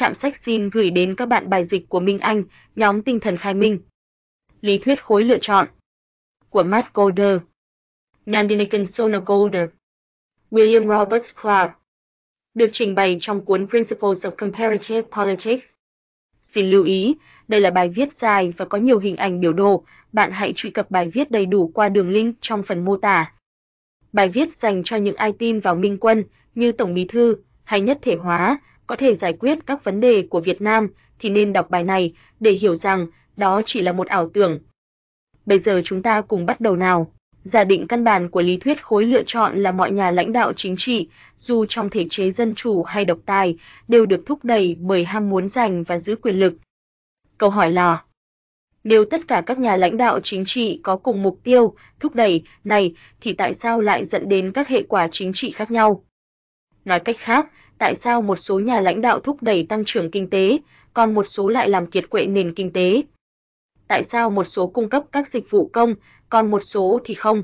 Trạm sách xin gửi đến các bạn bài dịch của Minh Anh, nhóm tinh thần khai minh. Lý thuyết khối lựa chọn của Matt Golder. Nandinikan Sonogolder. William Roberts Clark. Được trình bày trong cuốn Principles of Comparative Politics. Xin lưu ý, đây là bài viết dài và có nhiều hình ảnh biểu đồ, bạn hãy truy cập bài viết đầy đủ qua đường link trong phần mô tả. Bài viết dành cho những ai tin vào Minh Quân như Tổng Bí thư hay nhất thể hóa có thể giải quyết các vấn đề của Việt Nam thì nên đọc bài này để hiểu rằng đó chỉ là một ảo tưởng. Bây giờ chúng ta cùng bắt đầu nào. Giả định căn bản của lý thuyết khối lựa chọn là mọi nhà lãnh đạo chính trị, dù trong thể chế dân chủ hay độc tài, đều được thúc đẩy bởi ham muốn giành và giữ quyền lực. Câu hỏi là nếu tất cả các nhà lãnh đạo chính trị có cùng mục tiêu, thúc đẩy này thì tại sao lại dẫn đến các hệ quả chính trị khác nhau? Nói cách khác, tại sao một số nhà lãnh đạo thúc đẩy tăng trưởng kinh tế, còn một số lại làm kiệt quệ nền kinh tế? Tại sao một số cung cấp các dịch vụ công, còn một số thì không?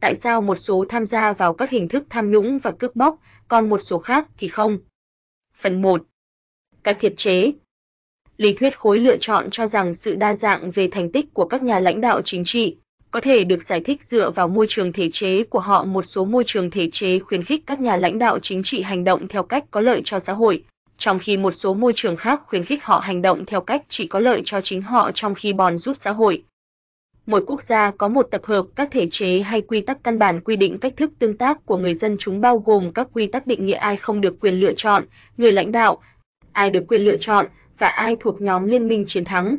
Tại sao một số tham gia vào các hình thức tham nhũng và cướp bóc, còn một số khác thì không? Phần 1. Các thiệt chế Lý thuyết khối lựa chọn cho rằng sự đa dạng về thành tích của các nhà lãnh đạo chính trị có thể được giải thích dựa vào môi trường thể chế của họ. Một số môi trường thể chế khuyến khích các nhà lãnh đạo chính trị hành động theo cách có lợi cho xã hội, trong khi một số môi trường khác khuyến khích họ hành động theo cách chỉ có lợi cho chính họ trong khi bòn rút xã hội. Mỗi quốc gia có một tập hợp các thể chế hay quy tắc căn bản quy định cách thức tương tác của người dân chúng bao gồm các quy tắc định nghĩa ai không được quyền lựa chọn, người lãnh đạo, ai được quyền lựa chọn và ai thuộc nhóm liên minh chiến thắng.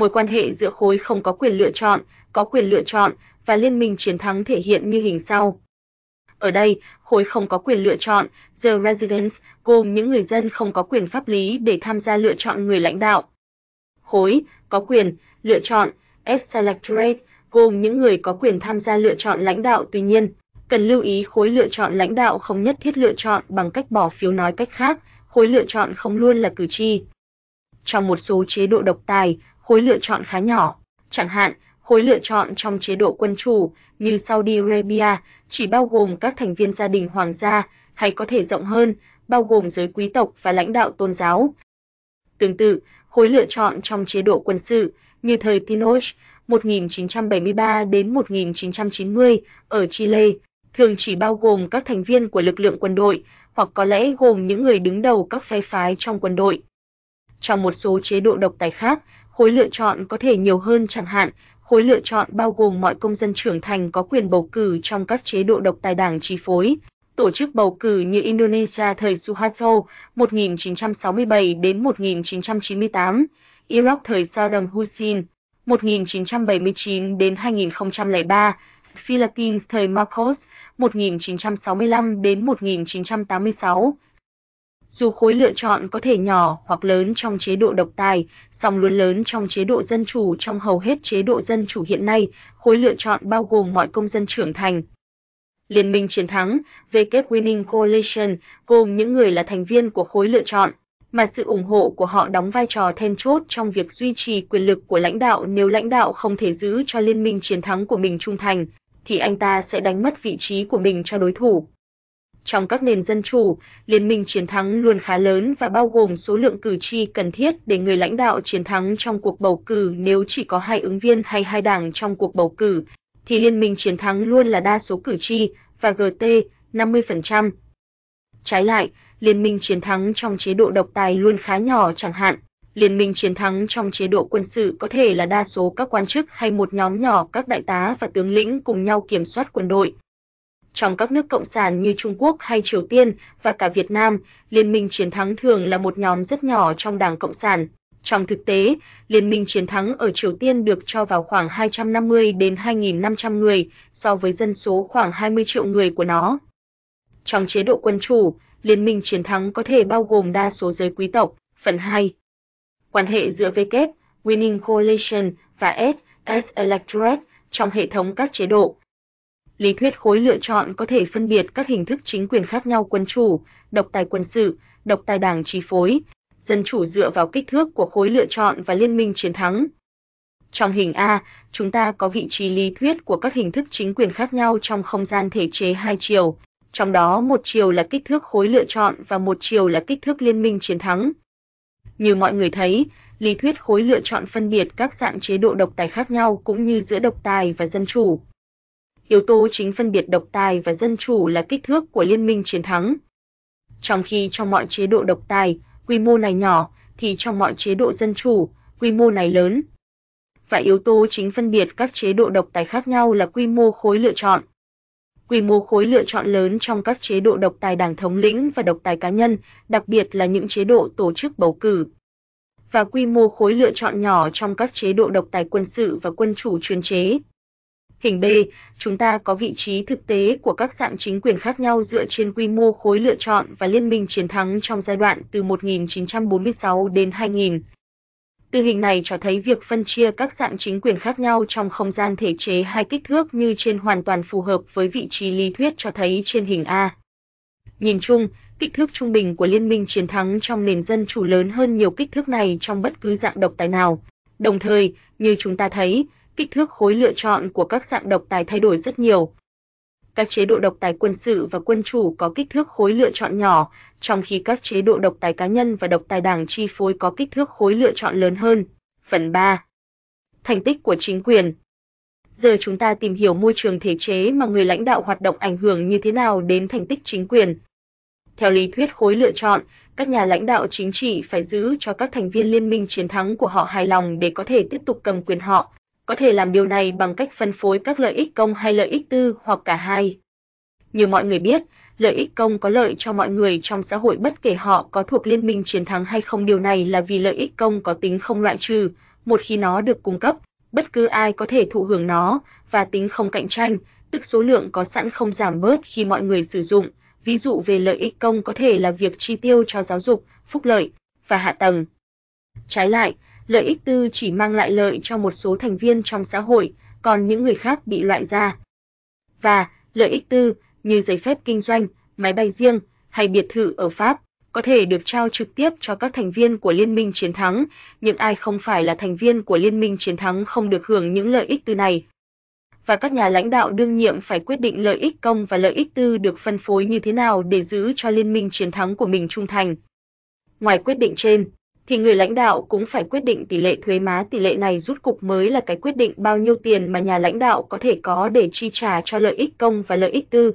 Mối quan hệ giữa khối không có quyền lựa chọn, có quyền lựa chọn và liên minh chiến thắng thể hiện như hình sau. Ở đây, khối không có quyền lựa chọn, The Residents, gồm những người dân không có quyền pháp lý để tham gia lựa chọn người lãnh đạo. Khối có quyền lựa chọn, S-Selectorate, gồm những người có quyền tham gia lựa chọn lãnh đạo tuy nhiên, cần lưu ý khối lựa chọn lãnh đạo không nhất thiết lựa chọn bằng cách bỏ phiếu nói cách khác, khối lựa chọn không luôn là cử tri. Trong một số chế độ độc tài, khối lựa chọn khá nhỏ, chẳng hạn, khối lựa chọn trong chế độ quân chủ như Saudi Arabia chỉ bao gồm các thành viên gia đình hoàng gia hay có thể rộng hơn, bao gồm giới quý tộc và lãnh đạo tôn giáo. Tương tự, khối lựa chọn trong chế độ quân sự như thời Pinochet 1973 đến 1990 ở Chile thường chỉ bao gồm các thành viên của lực lượng quân đội hoặc có lẽ gồm những người đứng đầu các phe phái trong quân đội. Trong một số chế độ độc tài khác, khối lựa chọn có thể nhiều hơn chẳng hạn, khối lựa chọn bao gồm mọi công dân trưởng thành có quyền bầu cử trong các chế độ độc tài đảng chi phối, tổ chức bầu cử như Indonesia thời Suharto 1967 đến 1998, Iraq thời Saddam Hussein 1979 đến 2003, Philippines thời Marcos 1965 đến 1986. Dù khối lựa chọn có thể nhỏ hoặc lớn trong chế độ độc tài, song luôn lớn trong chế độ dân chủ trong hầu hết chế độ dân chủ hiện nay, khối lựa chọn bao gồm mọi công dân trưởng thành. Liên minh chiến thắng, WK Winning Coalition, gồm những người là thành viên của khối lựa chọn, mà sự ủng hộ của họ đóng vai trò then chốt trong việc duy trì quyền lực của lãnh đạo nếu lãnh đạo không thể giữ cho liên minh chiến thắng của mình trung thành, thì anh ta sẽ đánh mất vị trí của mình cho đối thủ. Trong các nền dân chủ, liên minh chiến thắng luôn khá lớn và bao gồm số lượng cử tri cần thiết để người lãnh đạo chiến thắng trong cuộc bầu cử nếu chỉ có hai ứng viên hay hai đảng trong cuộc bầu cử, thì liên minh chiến thắng luôn là đa số cử tri và GT 50%. Trái lại, liên minh chiến thắng trong chế độ độc tài luôn khá nhỏ chẳng hạn, liên minh chiến thắng trong chế độ quân sự có thể là đa số các quan chức hay một nhóm nhỏ các đại tá và tướng lĩnh cùng nhau kiểm soát quân đội. Trong các nước cộng sản như Trung Quốc hay Triều Tiên và cả Việt Nam, liên minh chiến thắng thường là một nhóm rất nhỏ trong Đảng Cộng sản. Trong thực tế, liên minh chiến thắng ở Triều Tiên được cho vào khoảng 250 đến 2.500 người so với dân số khoảng 20 triệu người của nó. Trong chế độ quân chủ, liên minh chiến thắng có thể bao gồm đa số giới quý tộc. Phần 2 quan hệ giữa W, Winning Coalition và S, S Electorate trong hệ thống các chế độ. Lý thuyết khối lựa chọn có thể phân biệt các hình thức chính quyền khác nhau quân chủ, độc tài quân sự, độc tài đảng chi phối, dân chủ dựa vào kích thước của khối lựa chọn và liên minh chiến thắng. Trong hình A, chúng ta có vị trí lý thuyết của các hình thức chính quyền khác nhau trong không gian thể chế hai chiều. trong đó một chiều là kích thước khối lựa chọn và một chiều là kích thước liên minh chiến thắng. Như mọi người thấy, lý thuyết khối lựa chọn phân biệt các dạng chế độ độc tài khác nhau cũng như giữa độc tài và dân chủ. Yếu tố chính phân biệt độc tài và dân chủ là kích thước của liên minh chiến thắng. Trong khi trong mọi chế độ độc tài, quy mô này nhỏ, thì trong mọi chế độ dân chủ, quy mô này lớn. Và yếu tố chính phân biệt các chế độ độc tài khác nhau là quy mô khối lựa chọn. Quy mô khối lựa chọn lớn trong các chế độ độc tài đảng thống lĩnh và độc tài cá nhân, đặc biệt là những chế độ tổ chức bầu cử. Và quy mô khối lựa chọn nhỏ trong các chế độ độc tài quân sự và quân chủ chuyên chế. Hình B, chúng ta có vị trí thực tế của các dạng chính quyền khác nhau dựa trên quy mô khối lựa chọn và liên minh chiến thắng trong giai đoạn từ 1946 đến 2000. Từ hình này cho thấy việc phân chia các dạng chính quyền khác nhau trong không gian thể chế hai kích thước như trên hoàn toàn phù hợp với vị trí lý thuyết cho thấy trên hình A. Nhìn chung, kích thước trung bình của liên minh chiến thắng trong nền dân chủ lớn hơn nhiều kích thước này trong bất cứ dạng độc tài nào. Đồng thời, như chúng ta thấy, kích thước khối lựa chọn của các dạng độc tài thay đổi rất nhiều. Các chế độ độc tài quân sự và quân chủ có kích thước khối lựa chọn nhỏ, trong khi các chế độ độc tài cá nhân và độc tài đảng chi phối có kích thước khối lựa chọn lớn hơn. Phần 3. Thành tích của chính quyền Giờ chúng ta tìm hiểu môi trường thể chế mà người lãnh đạo hoạt động ảnh hưởng như thế nào đến thành tích chính quyền. Theo lý thuyết khối lựa chọn, các nhà lãnh đạo chính trị phải giữ cho các thành viên liên minh chiến thắng của họ hài lòng để có thể tiếp tục cầm quyền họ, có thể làm điều này bằng cách phân phối các lợi ích công hay lợi ích tư hoặc cả hai. Như mọi người biết, lợi ích công có lợi cho mọi người trong xã hội bất kể họ có thuộc liên minh chiến thắng hay không điều này là vì lợi ích công có tính không loại trừ, một khi nó được cung cấp, bất cứ ai có thể thụ hưởng nó, và tính không cạnh tranh, tức số lượng có sẵn không giảm bớt khi mọi người sử dụng. Ví dụ về lợi ích công có thể là việc chi tiêu cho giáo dục, phúc lợi và hạ tầng. Trái lại, lợi ích tư chỉ mang lại lợi cho một số thành viên trong xã hội, còn những người khác bị loại ra. Và lợi ích tư như giấy phép kinh doanh, máy bay riêng hay biệt thự ở Pháp có thể được trao trực tiếp cho các thành viên của Liên minh chiến thắng, Những ai không phải là thành viên của Liên minh chiến thắng không được hưởng những lợi ích tư này. Và các nhà lãnh đạo đương nhiệm phải quyết định lợi ích công và lợi ích tư được phân phối như thế nào để giữ cho Liên minh chiến thắng của mình trung thành. Ngoài quyết định trên, thì người lãnh đạo cũng phải quyết định tỷ lệ thuế má tỷ lệ này rút cục mới là cái quyết định bao nhiêu tiền mà nhà lãnh đạo có thể có để chi trả cho lợi ích công và lợi ích tư.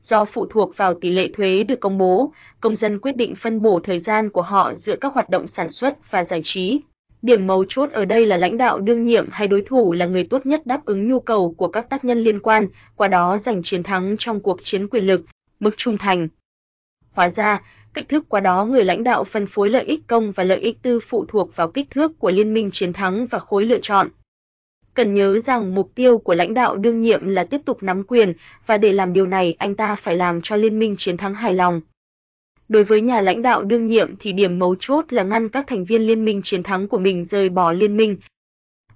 Do phụ thuộc vào tỷ lệ thuế được công bố, công dân quyết định phân bổ thời gian của họ giữa các hoạt động sản xuất và giải trí. Điểm mấu chốt ở đây là lãnh đạo đương nhiệm hay đối thủ là người tốt nhất đáp ứng nhu cầu của các tác nhân liên quan, qua đó giành chiến thắng trong cuộc chiến quyền lực, mức trung thành. Hóa ra, cách thức qua đó người lãnh đạo phân phối lợi ích công và lợi ích tư phụ thuộc vào kích thước của liên minh chiến thắng và khối lựa chọn. Cần nhớ rằng mục tiêu của lãnh đạo đương nhiệm là tiếp tục nắm quyền và để làm điều này anh ta phải làm cho liên minh chiến thắng hài lòng. Đối với nhà lãnh đạo đương nhiệm thì điểm mấu chốt là ngăn các thành viên liên minh chiến thắng của mình rời bỏ liên minh.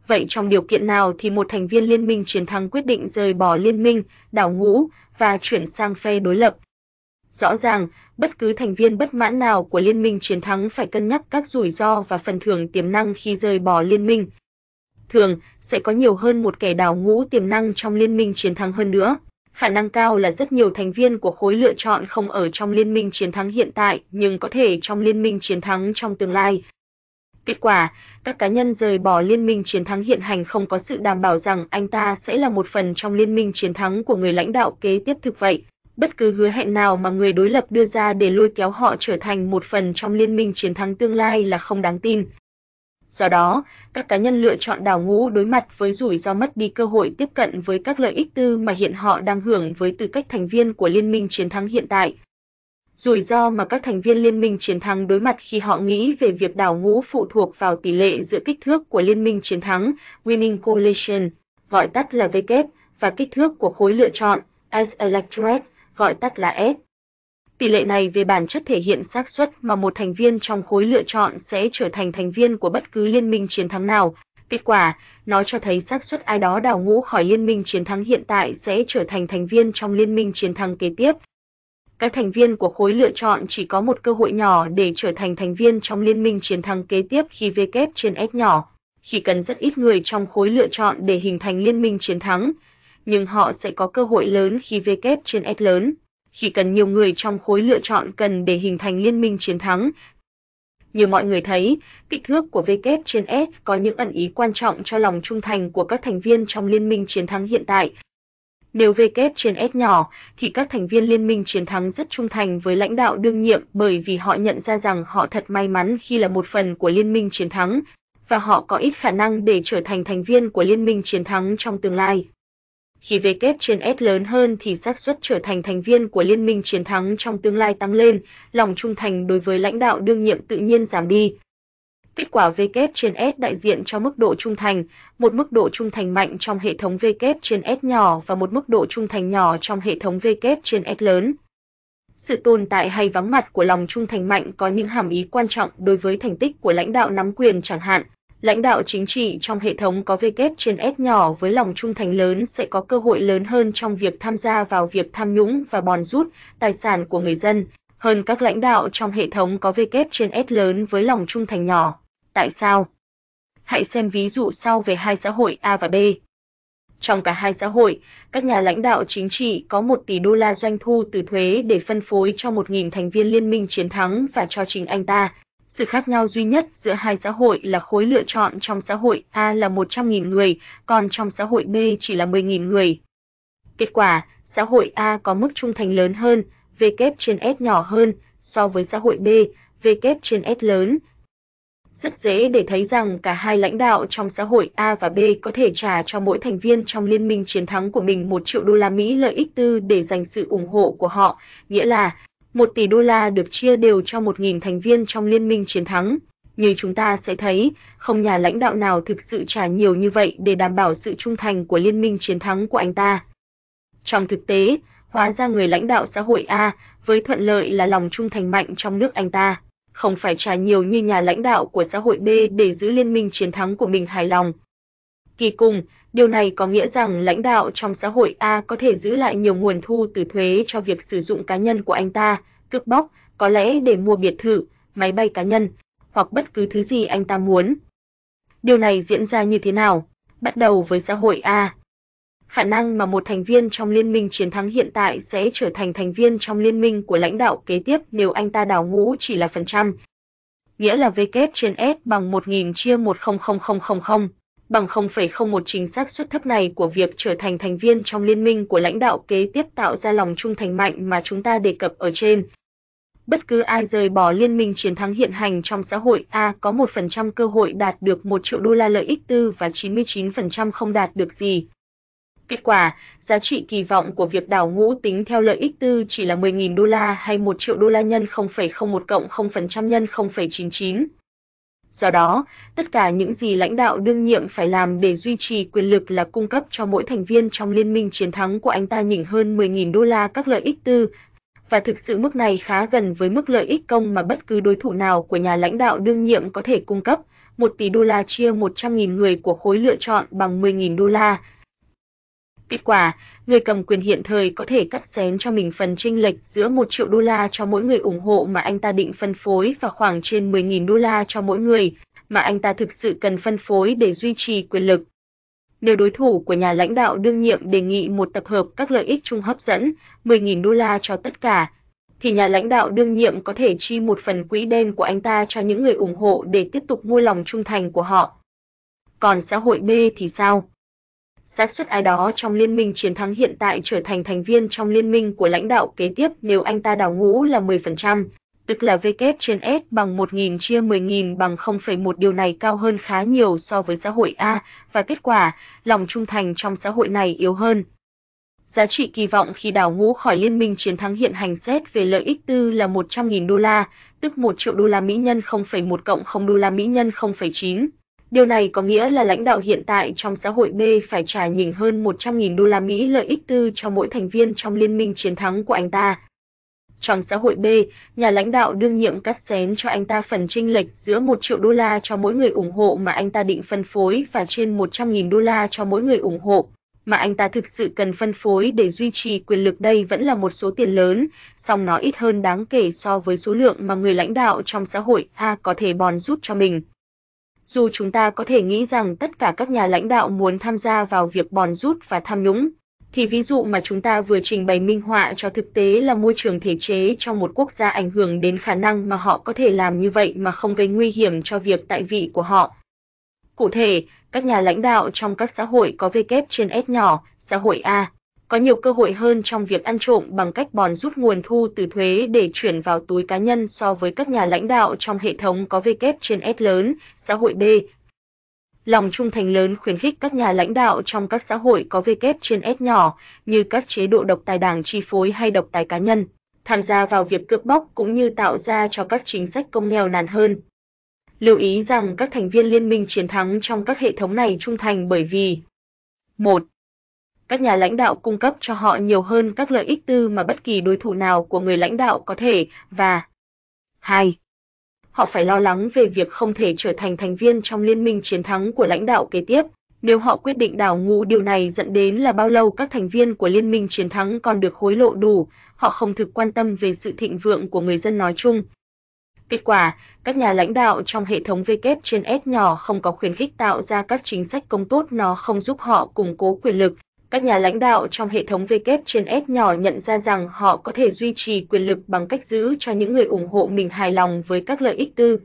Vậy trong điều kiện nào thì một thành viên liên minh chiến thắng quyết định rời bỏ liên minh, đảo ngũ và chuyển sang phe đối lập? Rõ ràng, bất cứ thành viên bất mãn nào của liên minh chiến thắng phải cân nhắc các rủi ro và phần thưởng tiềm năng khi rời bỏ liên minh. Thường, sẽ có nhiều hơn một kẻ đào ngũ tiềm năng trong liên minh chiến thắng hơn nữa. Khả năng cao là rất nhiều thành viên của khối lựa chọn không ở trong liên minh chiến thắng hiện tại, nhưng có thể trong liên minh chiến thắng trong tương lai. Kết quả, các cá nhân rời bỏ liên minh chiến thắng hiện hành không có sự đảm bảo rằng anh ta sẽ là một phần trong liên minh chiến thắng của người lãnh đạo kế tiếp thực vậy bất cứ hứa hẹn nào mà người đối lập đưa ra để lôi kéo họ trở thành một phần trong liên minh chiến thắng tương lai là không đáng tin. Do đó, các cá nhân lựa chọn đào ngũ đối mặt với rủi ro mất đi cơ hội tiếp cận với các lợi ích tư mà hiện họ đang hưởng với tư cách thành viên của liên minh chiến thắng hiện tại. Rủi ro mà các thành viên liên minh chiến thắng đối mặt khi họ nghĩ về việc đào ngũ phụ thuộc vào tỷ lệ giữa kích thước của liên minh chiến thắng, Winning Coalition, gọi tắt là W, và kích thước của khối lựa chọn, as electorate, gọi tắt là S. Tỷ lệ này về bản chất thể hiện xác suất mà một thành viên trong khối lựa chọn sẽ trở thành thành viên của bất cứ liên minh chiến thắng nào. Kết quả, nó cho thấy xác suất ai đó đào ngũ khỏi liên minh chiến thắng hiện tại sẽ trở thành thành viên trong liên minh chiến thắng kế tiếp. Các thành viên của khối lựa chọn chỉ có một cơ hội nhỏ để trở thành thành viên trong liên minh chiến thắng kế tiếp khi V kép trên S nhỏ. Chỉ cần rất ít người trong khối lựa chọn để hình thành liên minh chiến thắng, nhưng họ sẽ có cơ hội lớn khi V kép trên S lớn. Khi cần nhiều người trong khối lựa chọn cần để hình thành liên minh chiến thắng. Như mọi người thấy, kích thước của V kép trên S có những ẩn ý quan trọng cho lòng trung thành của các thành viên trong liên minh chiến thắng hiện tại. Nếu V kép trên S nhỏ, thì các thành viên liên minh chiến thắng rất trung thành với lãnh đạo đương nhiệm bởi vì họ nhận ra rằng họ thật may mắn khi là một phần của liên minh chiến thắng, và họ có ít khả năng để trở thành thành viên của liên minh chiến thắng trong tương lai. Khi V kép trên S lớn hơn thì xác suất trở thành thành viên của liên minh chiến thắng trong tương lai tăng lên, lòng trung thành đối với lãnh đạo đương nhiệm tự nhiên giảm đi. Kết quả V kép trên S đại diện cho mức độ trung thành, một mức độ trung thành mạnh trong hệ thống V kép trên S nhỏ và một mức độ trung thành nhỏ trong hệ thống V kép trên S lớn. Sự tồn tại hay vắng mặt của lòng trung thành mạnh có những hàm ý quan trọng đối với thành tích của lãnh đạo nắm quyền chẳng hạn, lãnh đạo chính trị trong hệ thống có V trên S nhỏ với lòng trung thành lớn sẽ có cơ hội lớn hơn trong việc tham gia vào việc tham nhũng và bòn rút tài sản của người dân, hơn các lãnh đạo trong hệ thống có V trên S lớn với lòng trung thành nhỏ. Tại sao? Hãy xem ví dụ sau về hai xã hội A và B. Trong cả hai xã hội, các nhà lãnh đạo chính trị có 1 tỷ đô la doanh thu từ thuế để phân phối cho 1.000 thành viên liên minh chiến thắng và cho chính anh ta, sự khác nhau duy nhất giữa hai xã hội là khối lựa chọn trong xã hội A là 100.000 người, còn trong xã hội B chỉ là 10.000 người. Kết quả, xã hội A có mức trung thành lớn hơn, V kép trên S nhỏ hơn, so với xã hội B, V kép trên S lớn. Rất dễ để thấy rằng cả hai lãnh đạo trong xã hội A và B có thể trả cho mỗi thành viên trong liên minh chiến thắng của mình 1 triệu đô la Mỹ lợi ích tư để giành sự ủng hộ của họ, nghĩa là 1 tỷ đô la được chia đều cho 1.000 thành viên trong liên minh chiến thắng. Như chúng ta sẽ thấy, không nhà lãnh đạo nào thực sự trả nhiều như vậy để đảm bảo sự trung thành của liên minh chiến thắng của anh ta. Trong thực tế, hóa ra người lãnh đạo xã hội A, với thuận lợi là lòng trung thành mạnh trong nước anh ta, không phải trả nhiều như nhà lãnh đạo của xã hội B để giữ liên minh chiến thắng của mình hài lòng. Kỳ cùng, Điều này có nghĩa rằng lãnh đạo trong xã hội A có thể giữ lại nhiều nguồn thu từ thuế cho việc sử dụng cá nhân của anh ta, cướp bóc, có lẽ để mua biệt thự, máy bay cá nhân, hoặc bất cứ thứ gì anh ta muốn. Điều này diễn ra như thế nào? Bắt đầu với xã hội A. Khả năng mà một thành viên trong liên minh chiến thắng hiện tại sẽ trở thành thành viên trong liên minh của lãnh đạo kế tiếp nếu anh ta đào ngũ chỉ là phần trăm. Nghĩa là V kép trên S bằng 1000 chia 100000 bằng 0,01 chính xác suất thấp này của việc trở thành thành viên trong liên minh của lãnh đạo kế tiếp tạo ra lòng trung thành mạnh mà chúng ta đề cập ở trên. Bất cứ ai rời bỏ liên minh chiến thắng hiện hành trong xã hội A có 1% cơ hội đạt được 1 triệu đô la lợi ích tư và 99% không đạt được gì. Kết quả, giá trị kỳ vọng của việc đảo ngũ tính theo lợi ích tư chỉ là 10.000 đô la hay 1 triệu đô la nhân 0,01 cộng 0% nhân 0,99. Do đó, tất cả những gì lãnh đạo đương nhiệm phải làm để duy trì quyền lực là cung cấp cho mỗi thành viên trong liên minh chiến thắng của anh ta nhỉnh hơn 10.000 đô la các lợi ích tư, và thực sự mức này khá gần với mức lợi ích công mà bất cứ đối thủ nào của nhà lãnh đạo đương nhiệm có thể cung cấp, 1 tỷ đô la chia 100.000 người của khối lựa chọn bằng 10.000 đô la. Kết quả, người cầm quyền hiện thời có thể cắt xén cho mình phần chênh lệch giữa 1 triệu đô la cho mỗi người ủng hộ mà anh ta định phân phối và khoảng trên 10.000 đô la cho mỗi người mà anh ta thực sự cần phân phối để duy trì quyền lực. Nếu đối thủ của nhà lãnh đạo đương nhiệm đề nghị một tập hợp các lợi ích chung hấp dẫn, 10.000 đô la cho tất cả, thì nhà lãnh đạo đương nhiệm có thể chi một phần quỹ đen của anh ta cho những người ủng hộ để tiếp tục mua lòng trung thành của họ. Còn xã hội B thì sao? Xác suất ai đó trong liên minh chiến thắng hiện tại trở thành thành viên trong liên minh của lãnh đạo kế tiếp nếu anh ta đào ngũ là 10%, tức là V kép trên S bằng 1.000 chia 10.000 bằng 0,1 điều này cao hơn khá nhiều so với xã hội A, và kết quả, lòng trung thành trong xã hội này yếu hơn. Giá trị kỳ vọng khi đào ngũ khỏi liên minh chiến thắng hiện hành xét về lợi ích tư là 100.000 đô la, tức 1 triệu đô la Mỹ nhân 0,1 cộng 0 đô la Mỹ nhân 0,9. Điều này có nghĩa là lãnh đạo hiện tại trong xã hội B phải trả nhỉnh hơn 100.000 đô la Mỹ lợi ích tư cho mỗi thành viên trong liên minh chiến thắng của anh ta. Trong xã hội B, nhà lãnh đạo đương nhiệm cắt xén cho anh ta phần chênh lệch giữa 1 triệu đô la cho mỗi người ủng hộ mà anh ta định phân phối và trên 100.000 đô la cho mỗi người ủng hộ mà anh ta thực sự cần phân phối để duy trì quyền lực đây vẫn là một số tiền lớn, song nó ít hơn đáng kể so với số lượng mà người lãnh đạo trong xã hội A có thể bòn rút cho mình. Dù chúng ta có thể nghĩ rằng tất cả các nhà lãnh đạo muốn tham gia vào việc bòn rút và tham nhũng, thì ví dụ mà chúng ta vừa trình bày minh họa cho thực tế là môi trường thể chế trong một quốc gia ảnh hưởng đến khả năng mà họ có thể làm như vậy mà không gây nguy hiểm cho việc tại vị của họ. Cụ thể, các nhà lãnh đạo trong các xã hội có V kép trên S nhỏ, xã hội A, có nhiều cơ hội hơn trong việc ăn trộm bằng cách bòn rút nguồn thu từ thuế để chuyển vào túi cá nhân so với các nhà lãnh đạo trong hệ thống có V kép trên S lớn, xã hội B. Lòng trung thành lớn khuyến khích các nhà lãnh đạo trong các xã hội có V kép trên S nhỏ, như các chế độ độc tài đảng chi phối hay độc tài cá nhân, tham gia vào việc cướp bóc cũng như tạo ra cho các chính sách công nghèo nàn hơn. Lưu ý rằng các thành viên liên minh chiến thắng trong các hệ thống này trung thành bởi vì 1 các nhà lãnh đạo cung cấp cho họ nhiều hơn các lợi ích tư mà bất kỳ đối thủ nào của người lãnh đạo có thể và 2. Họ phải lo lắng về việc không thể trở thành thành viên trong liên minh chiến thắng của lãnh đạo kế tiếp. Nếu họ quyết định đảo ngũ điều này dẫn đến là bao lâu các thành viên của liên minh chiến thắng còn được hối lộ đủ, họ không thực quan tâm về sự thịnh vượng của người dân nói chung. Kết quả, các nhà lãnh đạo trong hệ thống V kép trên S nhỏ không có khuyến khích tạo ra các chính sách công tốt nó không giúp họ củng cố quyền lực, các nhà lãnh đạo trong hệ thống V kép trên S nhỏ nhận ra rằng họ có thể duy trì quyền lực bằng cách giữ cho những người ủng hộ mình hài lòng với các lợi ích tư.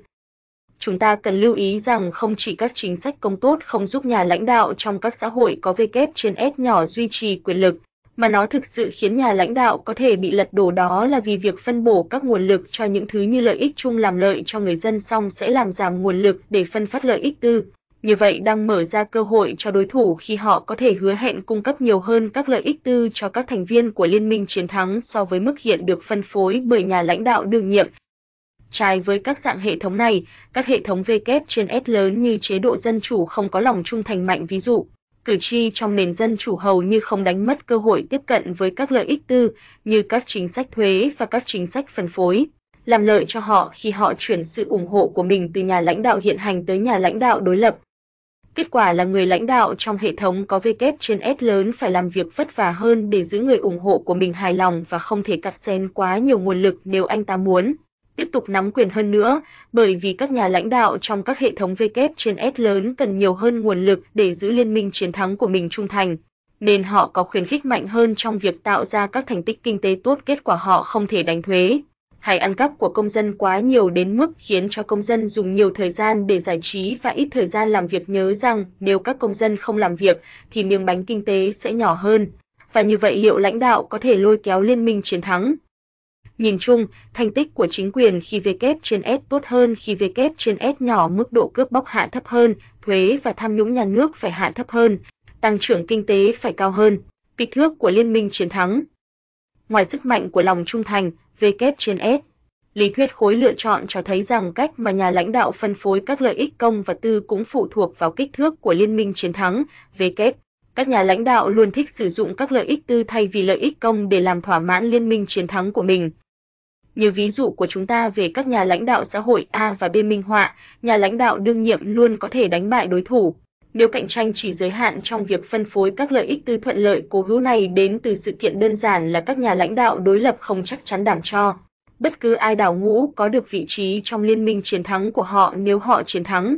Chúng ta cần lưu ý rằng không chỉ các chính sách công tốt không giúp nhà lãnh đạo trong các xã hội có V kép trên S nhỏ duy trì quyền lực, mà nó thực sự khiến nhà lãnh đạo có thể bị lật đổ đó là vì việc phân bổ các nguồn lực cho những thứ như lợi ích chung làm lợi cho người dân xong sẽ làm giảm nguồn lực để phân phát lợi ích tư như vậy đang mở ra cơ hội cho đối thủ khi họ có thể hứa hẹn cung cấp nhiều hơn các lợi ích tư cho các thành viên của liên minh chiến thắng so với mức hiện được phân phối bởi nhà lãnh đạo đương nhiệm. Trái với các dạng hệ thống này, các hệ thống V trên S lớn như chế độ dân chủ không có lòng trung thành mạnh ví dụ, cử tri trong nền dân chủ hầu như không đánh mất cơ hội tiếp cận với các lợi ích tư như các chính sách thuế và các chính sách phân phối làm lợi cho họ khi họ chuyển sự ủng hộ của mình từ nhà lãnh đạo hiện hành tới nhà lãnh đạo đối lập. Kết quả là người lãnh đạo trong hệ thống có V kép trên S lớn phải làm việc vất vả hơn để giữ người ủng hộ của mình hài lòng và không thể cắt xén quá nhiều nguồn lực nếu anh ta muốn. Tiếp tục nắm quyền hơn nữa, bởi vì các nhà lãnh đạo trong các hệ thống V kép trên S lớn cần nhiều hơn nguồn lực để giữ liên minh chiến thắng của mình trung thành, nên họ có khuyến khích mạnh hơn trong việc tạo ra các thành tích kinh tế tốt kết quả họ không thể đánh thuế hay ăn cắp của công dân quá nhiều đến mức khiến cho công dân dùng nhiều thời gian để giải trí và ít thời gian làm việc nhớ rằng nếu các công dân không làm việc thì miếng bánh kinh tế sẽ nhỏ hơn. Và như vậy liệu lãnh đạo có thể lôi kéo liên minh chiến thắng? Nhìn chung, thành tích của chính quyền khi V kép trên S tốt hơn khi V kép trên S nhỏ mức độ cướp bóc hạ thấp hơn, thuế và tham nhũng nhà nước phải hạ thấp hơn, tăng trưởng kinh tế phải cao hơn, kích thước của liên minh chiến thắng. Ngoài sức mạnh của lòng trung thành, V kép trên S. Lý thuyết khối lựa chọn cho thấy rằng cách mà nhà lãnh đạo phân phối các lợi ích công và tư cũng phụ thuộc vào kích thước của liên minh chiến thắng, V kép. Các nhà lãnh đạo luôn thích sử dụng các lợi ích tư thay vì lợi ích công để làm thỏa mãn liên minh chiến thắng của mình. Như ví dụ của chúng ta về các nhà lãnh đạo xã hội A và B minh họa, nhà lãnh đạo đương nhiệm luôn có thể đánh bại đối thủ, nếu cạnh tranh chỉ giới hạn trong việc phân phối các lợi ích tư thuận lợi cố hữu này đến từ sự kiện đơn giản là các nhà lãnh đạo đối lập không chắc chắn đảm cho bất cứ ai đảo ngũ có được vị trí trong liên minh chiến thắng của họ nếu họ chiến thắng.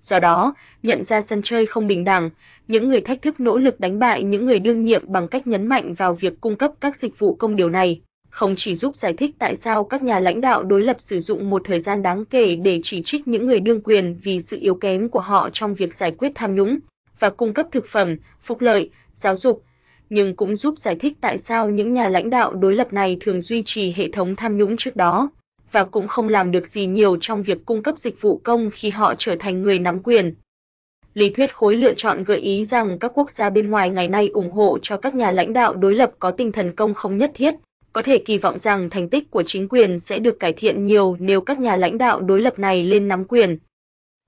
Do đó, nhận ra sân chơi không bình đẳng, những người thách thức nỗ lực đánh bại những người đương nhiệm bằng cách nhấn mạnh vào việc cung cấp các dịch vụ công điều này không chỉ giúp giải thích tại sao các nhà lãnh đạo đối lập sử dụng một thời gian đáng kể để chỉ trích những người đương quyền vì sự yếu kém của họ trong việc giải quyết tham nhũng và cung cấp thực phẩm, phúc lợi, giáo dục, nhưng cũng giúp giải thích tại sao những nhà lãnh đạo đối lập này thường duy trì hệ thống tham nhũng trước đó và cũng không làm được gì nhiều trong việc cung cấp dịch vụ công khi họ trở thành người nắm quyền. Lý thuyết khối lựa chọn gợi ý rằng các quốc gia bên ngoài ngày nay ủng hộ cho các nhà lãnh đạo đối lập có tinh thần công không nhất thiết, có thể kỳ vọng rằng thành tích của chính quyền sẽ được cải thiện nhiều nếu các nhà lãnh đạo đối lập này lên nắm quyền.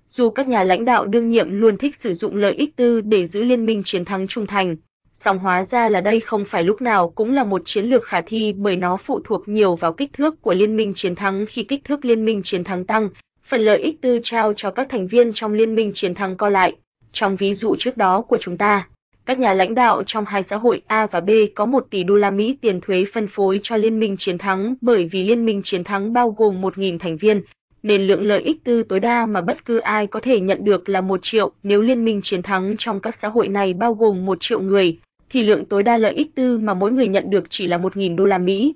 Dù các nhà lãnh đạo đương nhiệm luôn thích sử dụng lợi ích tư để giữ liên minh chiến thắng trung thành, song hóa ra là đây không phải lúc nào cũng là một chiến lược khả thi bởi nó phụ thuộc nhiều vào kích thước của liên minh chiến thắng khi kích thước liên minh chiến thắng tăng, phần lợi ích tư trao cho các thành viên trong liên minh chiến thắng co lại. Trong ví dụ trước đó của chúng ta, các nhà lãnh đạo trong hai xã hội A và B có 1 tỷ đô la Mỹ tiền thuế phân phối cho Liên minh chiến thắng bởi vì Liên minh chiến thắng bao gồm 1.000 thành viên, nên lượng lợi ích tư tối đa mà bất cứ ai có thể nhận được là 1 triệu nếu Liên minh chiến thắng trong các xã hội này bao gồm 1 triệu người, thì lượng tối đa lợi ích tư mà mỗi người nhận được chỉ là 1.000 đô la Mỹ.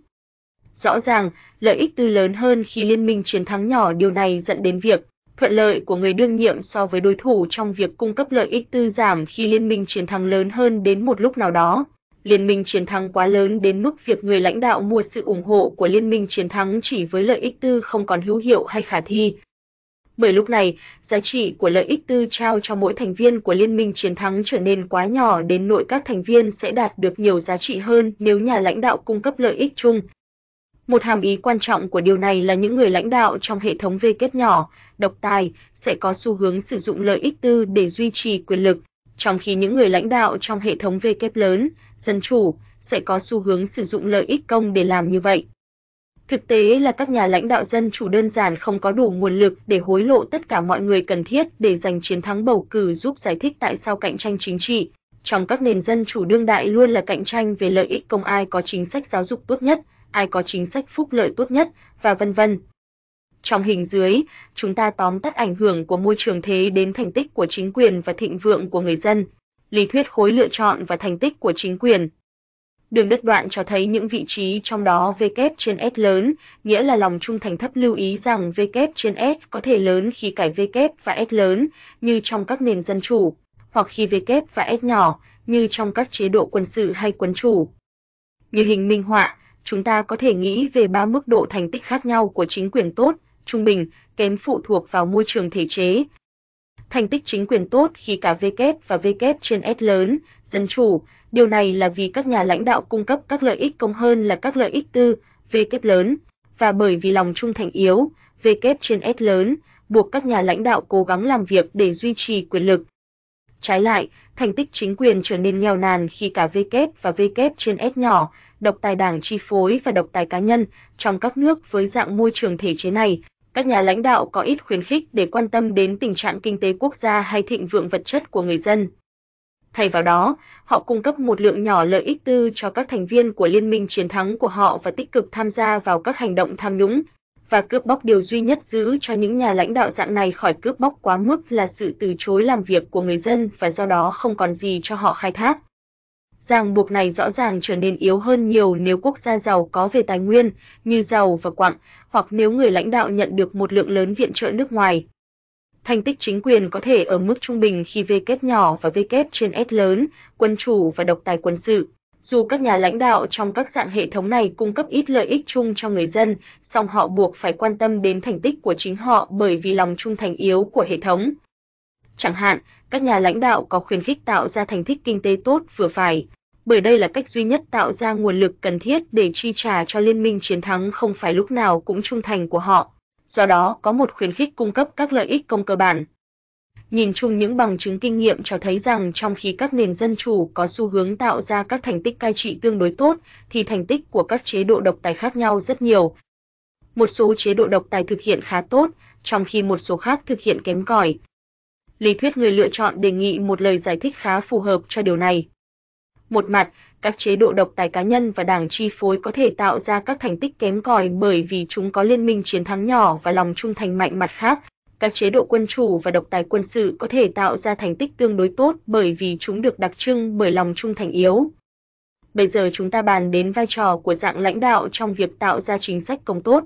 Rõ ràng, lợi ích tư lớn hơn khi liên minh chiến thắng nhỏ điều này dẫn đến việc thuận lợi của người đương nhiệm so với đối thủ trong việc cung cấp lợi ích tư giảm khi liên minh chiến thắng lớn hơn đến một lúc nào đó. Liên minh chiến thắng quá lớn đến mức việc người lãnh đạo mua sự ủng hộ của liên minh chiến thắng chỉ với lợi ích tư không còn hữu hiệu hay khả thi. Bởi lúc này, giá trị của lợi ích tư trao cho mỗi thành viên của liên minh chiến thắng trở nên quá nhỏ đến nỗi các thành viên sẽ đạt được nhiều giá trị hơn nếu nhà lãnh đạo cung cấp lợi ích chung. Một hàm ý quan trọng của điều này là những người lãnh đạo trong hệ thống V kết nhỏ, độc tài, sẽ có xu hướng sử dụng lợi ích tư để duy trì quyền lực, trong khi những người lãnh đạo trong hệ thống V kép lớn, dân chủ, sẽ có xu hướng sử dụng lợi ích công để làm như vậy. Thực tế là các nhà lãnh đạo dân chủ đơn giản không có đủ nguồn lực để hối lộ tất cả mọi người cần thiết để giành chiến thắng bầu cử giúp giải thích tại sao cạnh tranh chính trị trong các nền dân chủ đương đại luôn là cạnh tranh về lợi ích công ai có chính sách giáo dục tốt nhất, ai có chính sách phúc lợi tốt nhất và vân vân. Trong hình dưới, chúng ta tóm tắt ảnh hưởng của môi trường thế đến thành tích của chính quyền và thịnh vượng của người dân. Lý thuyết khối lựa chọn và thành tích của chính quyền. Đường đất đoạn cho thấy những vị trí trong đó V kép trên S lớn, nghĩa là lòng trung thành thấp lưu ý rằng V kép trên S có thể lớn khi cải V kép và S lớn, như trong các nền dân chủ, hoặc khi V kép và S nhỏ, như trong các chế độ quân sự hay quân chủ. Như hình minh họa, chúng ta có thể nghĩ về ba mức độ thành tích khác nhau của chính quyền tốt, trung bình, kém phụ thuộc vào môi trường thể chế. Thành tích chính quyền tốt khi cả V kép và V kép trên S lớn, dân chủ, điều này là vì các nhà lãnh đạo cung cấp các lợi ích công hơn là các lợi ích tư, V kép lớn, và bởi vì lòng trung thành yếu, V kép trên S lớn, buộc các nhà lãnh đạo cố gắng làm việc để duy trì quyền lực. Trái lại, thành tích chính quyền trở nên nghèo nàn khi cả V kép và V kép trên S nhỏ, độc tài đảng chi phối và độc tài cá nhân trong các nước với dạng môi trường thể chế này, các nhà lãnh đạo có ít khuyến khích để quan tâm đến tình trạng kinh tế quốc gia hay thịnh vượng vật chất của người dân. Thay vào đó, họ cung cấp một lượng nhỏ lợi ích tư cho các thành viên của liên minh chiến thắng của họ và tích cực tham gia vào các hành động tham nhũng và cướp bóc điều duy nhất giữ cho những nhà lãnh đạo dạng này khỏi cướp bóc quá mức là sự từ chối làm việc của người dân và do đó không còn gì cho họ khai thác ràng buộc này rõ ràng trở nên yếu hơn nhiều nếu quốc gia giàu có về tài nguyên như dầu và quặng, hoặc nếu người lãnh đạo nhận được một lượng lớn viện trợ nước ngoài. Thành tích chính quyền có thể ở mức trung bình khi V kép nhỏ và V kép trên S lớn, quân chủ và độc tài quân sự. Dù các nhà lãnh đạo trong các dạng hệ thống này cung cấp ít lợi ích chung cho người dân, song họ buộc phải quan tâm đến thành tích của chính họ bởi vì lòng trung thành yếu của hệ thống. Chẳng hạn, các nhà lãnh đạo có khuyến khích tạo ra thành tích kinh tế tốt vừa phải, bởi đây là cách duy nhất tạo ra nguồn lực cần thiết để chi trả cho liên minh chiến thắng không phải lúc nào cũng trung thành của họ. Do đó, có một khuyến khích cung cấp các lợi ích công cơ bản. Nhìn chung những bằng chứng kinh nghiệm cho thấy rằng trong khi các nền dân chủ có xu hướng tạo ra các thành tích cai trị tương đối tốt, thì thành tích của các chế độ độc tài khác nhau rất nhiều. Một số chế độ độc tài thực hiện khá tốt, trong khi một số khác thực hiện kém cỏi. Lý thuyết người lựa chọn đề nghị một lời giải thích khá phù hợp cho điều này. Một mặt, các chế độ độc tài cá nhân và đảng chi phối có thể tạo ra các thành tích kém cỏi bởi vì chúng có liên minh chiến thắng nhỏ và lòng trung thành mạnh mặt khác. Các chế độ quân chủ và độc tài quân sự có thể tạo ra thành tích tương đối tốt bởi vì chúng được đặc trưng bởi lòng trung thành yếu. Bây giờ chúng ta bàn đến vai trò của dạng lãnh đạo trong việc tạo ra chính sách công tốt.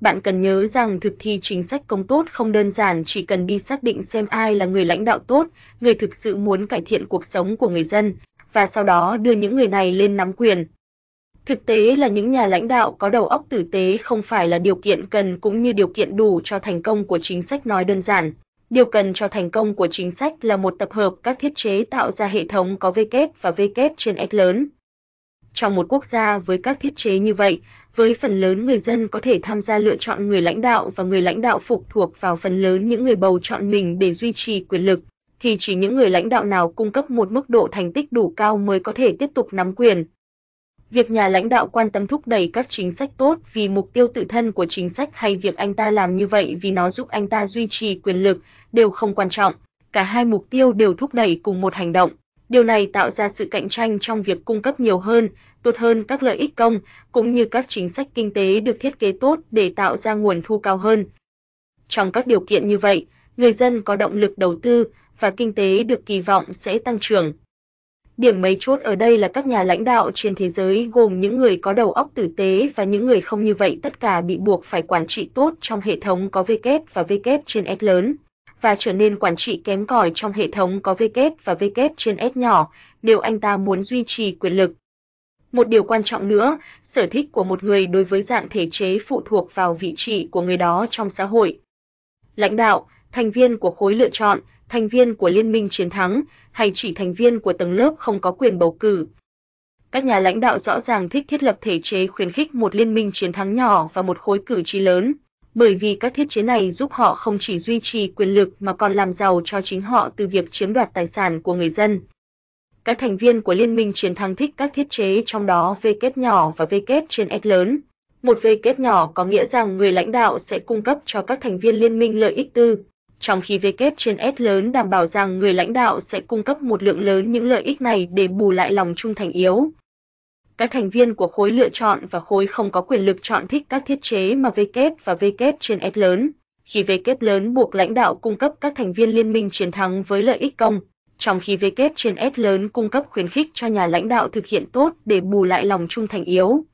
Bạn cần nhớ rằng thực thi chính sách công tốt không đơn giản chỉ cần đi xác định xem ai là người lãnh đạo tốt, người thực sự muốn cải thiện cuộc sống của người dân, và sau đó đưa những người này lên nắm quyền. Thực tế là những nhà lãnh đạo có đầu óc tử tế không phải là điều kiện cần cũng như điều kiện đủ cho thành công của chính sách nói đơn giản. Điều cần cho thành công của chính sách là một tập hợp các thiết chế tạo ra hệ thống có V kép và V kép trên S lớn. Trong một quốc gia với các thiết chế như vậy, với phần lớn người dân có thể tham gia lựa chọn người lãnh đạo và người lãnh đạo phụ thuộc vào phần lớn những người bầu chọn mình để duy trì quyền lực, thì chỉ những người lãnh đạo nào cung cấp một mức độ thành tích đủ cao mới có thể tiếp tục nắm quyền. Việc nhà lãnh đạo quan tâm thúc đẩy các chính sách tốt vì mục tiêu tự thân của chính sách hay việc anh ta làm như vậy vì nó giúp anh ta duy trì quyền lực đều không quan trọng, cả hai mục tiêu đều thúc đẩy cùng một hành động. Điều này tạo ra sự cạnh tranh trong việc cung cấp nhiều hơn, tốt hơn các lợi ích công, cũng như các chính sách kinh tế được thiết kế tốt để tạo ra nguồn thu cao hơn. Trong các điều kiện như vậy, người dân có động lực đầu tư, và kinh tế được kỳ vọng sẽ tăng trưởng. Điểm mấy chốt ở đây là các nhà lãnh đạo trên thế giới gồm những người có đầu óc tử tế và những người không như vậy tất cả bị buộc phải quản trị tốt trong hệ thống có V kép và V kép trên S lớn và trở nên quản trị kém cỏi trong hệ thống có V kép và V kép trên S nhỏ nếu anh ta muốn duy trì quyền lực. Một điều quan trọng nữa, sở thích của một người đối với dạng thể chế phụ thuộc vào vị trí của người đó trong xã hội. Lãnh đạo, thành viên của khối lựa chọn, thành viên của liên minh chiến thắng, hay chỉ thành viên của tầng lớp không có quyền bầu cử. Các nhà lãnh đạo rõ ràng thích thiết lập thể chế khuyến khích một liên minh chiến thắng nhỏ và một khối cử tri lớn, bởi vì các thiết chế này giúp họ không chỉ duy trì quyền lực mà còn làm giàu cho chính họ từ việc chiếm đoạt tài sản của người dân. Các thành viên của liên minh chiến thắng thích các thiết chế trong đó V kép nhỏ và V kép trên S lớn. Một V kép nhỏ có nghĩa rằng người lãnh đạo sẽ cung cấp cho các thành viên liên minh lợi ích tư, trong khi V trên S lớn đảm bảo rằng người lãnh đạo sẽ cung cấp một lượng lớn những lợi ích này để bù lại lòng trung thành yếu. Các thành viên của khối lựa chọn và khối không có quyền lực chọn thích các thiết chế mà V và V trên S lớn. Khi V lớn buộc lãnh đạo cung cấp các thành viên liên minh chiến thắng với lợi ích công, trong khi V trên S lớn cung cấp khuyến khích cho nhà lãnh đạo thực hiện tốt để bù lại lòng trung thành yếu.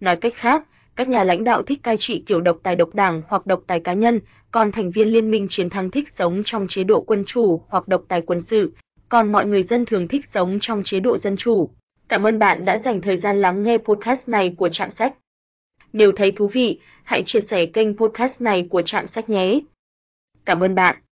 Nói cách khác, các nhà lãnh đạo thích cai trị kiểu độc tài độc đảng hoặc độc tài cá nhân, còn thành viên liên minh chiến thắng thích sống trong chế độ quân chủ hoặc độc tài quân sự, còn mọi người dân thường thích sống trong chế độ dân chủ. Cảm ơn bạn đã dành thời gian lắng nghe podcast này của Trạm Sách. Nếu thấy thú vị, hãy chia sẻ kênh podcast này của Trạm Sách nhé. Cảm ơn bạn.